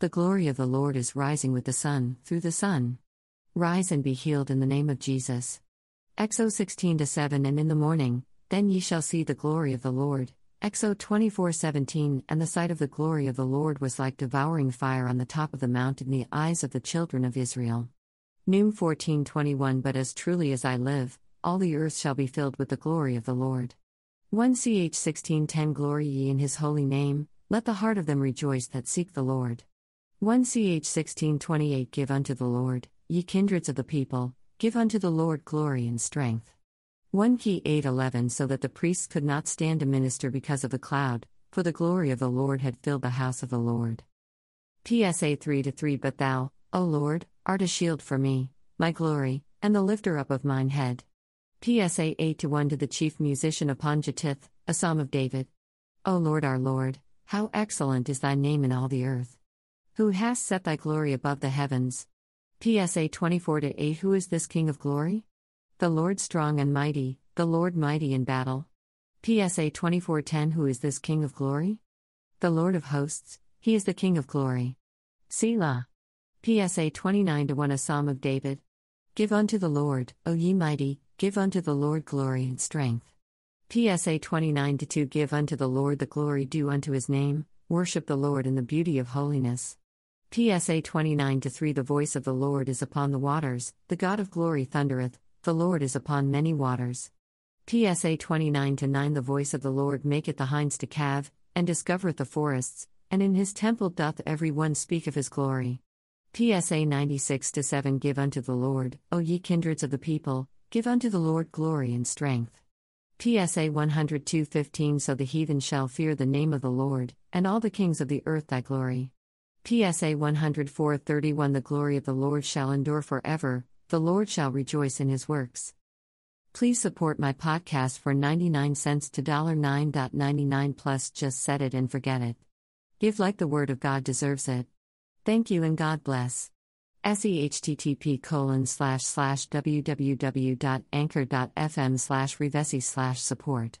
The glory of the Lord is rising with the sun, through the sun. Rise and be healed in the name of Jesus. Exo 16 to 7 And in the morning, then ye shall see the glory of the Lord. Exo 24 17 And the sight of the glory of the Lord was like devouring fire on the top of the mount in the eyes of the children of Israel. Noom 14 21 But as truly as I live, all the earth shall be filled with the glory of the Lord. 1 Ch 1610 Glory ye in his holy name, let the heart of them rejoice that seek the Lord. 1 Ch 1628 Give unto the Lord, ye kindreds of the people, give unto the Lord glory and strength. 1 Key 811 So that the priests could not stand to minister because of the cloud, for the glory of the Lord had filled the house of the Lord. PSA 3 3 But thou, O Lord, art a shield for me, my glory, and the lifter up of mine head. PSA 8 1 To the chief musician upon Gittith, a psalm of David. O Lord our Lord, how excellent is thy name in all the earth. Who hast set thy glory above the heavens? PSA 24 8 Who is this King of glory? The Lord strong and mighty, the Lord mighty in battle. PSA 24:10 Who is this King of glory? The Lord of hosts, he is the King of glory. Selah. PSA 29 1 A Psalm of David. Give unto the Lord, O ye mighty, give unto the Lord glory and strength. PSA 29 2 Give unto the Lord the glory due unto his name, worship the Lord in the beauty of holiness. PSA 29 3 The voice of the Lord is upon the waters, the God of glory thundereth, the Lord is upon many waters. PSA 29 9 The voice of the Lord maketh the hinds to calve, and discovereth the forests, and in his temple doth every one speak of his glory. PSA 96 7 Give unto the Lord, O ye kindreds of the people, give unto the Lord glory and strength. PSA 102 15 So the heathen shall fear the name of the Lord, and all the kings of the earth thy glory. PSA 104 31 The glory of the Lord shall endure forever, the Lord shall rejoice in his works. Please support my podcast for 99 cents to $9.99 plus just set it and forget it. Give like the word of God deserves it. Thank you and God bless. SEHTTP colon slash slash www.anchor.fm slash revesi slash support.